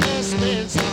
last dance.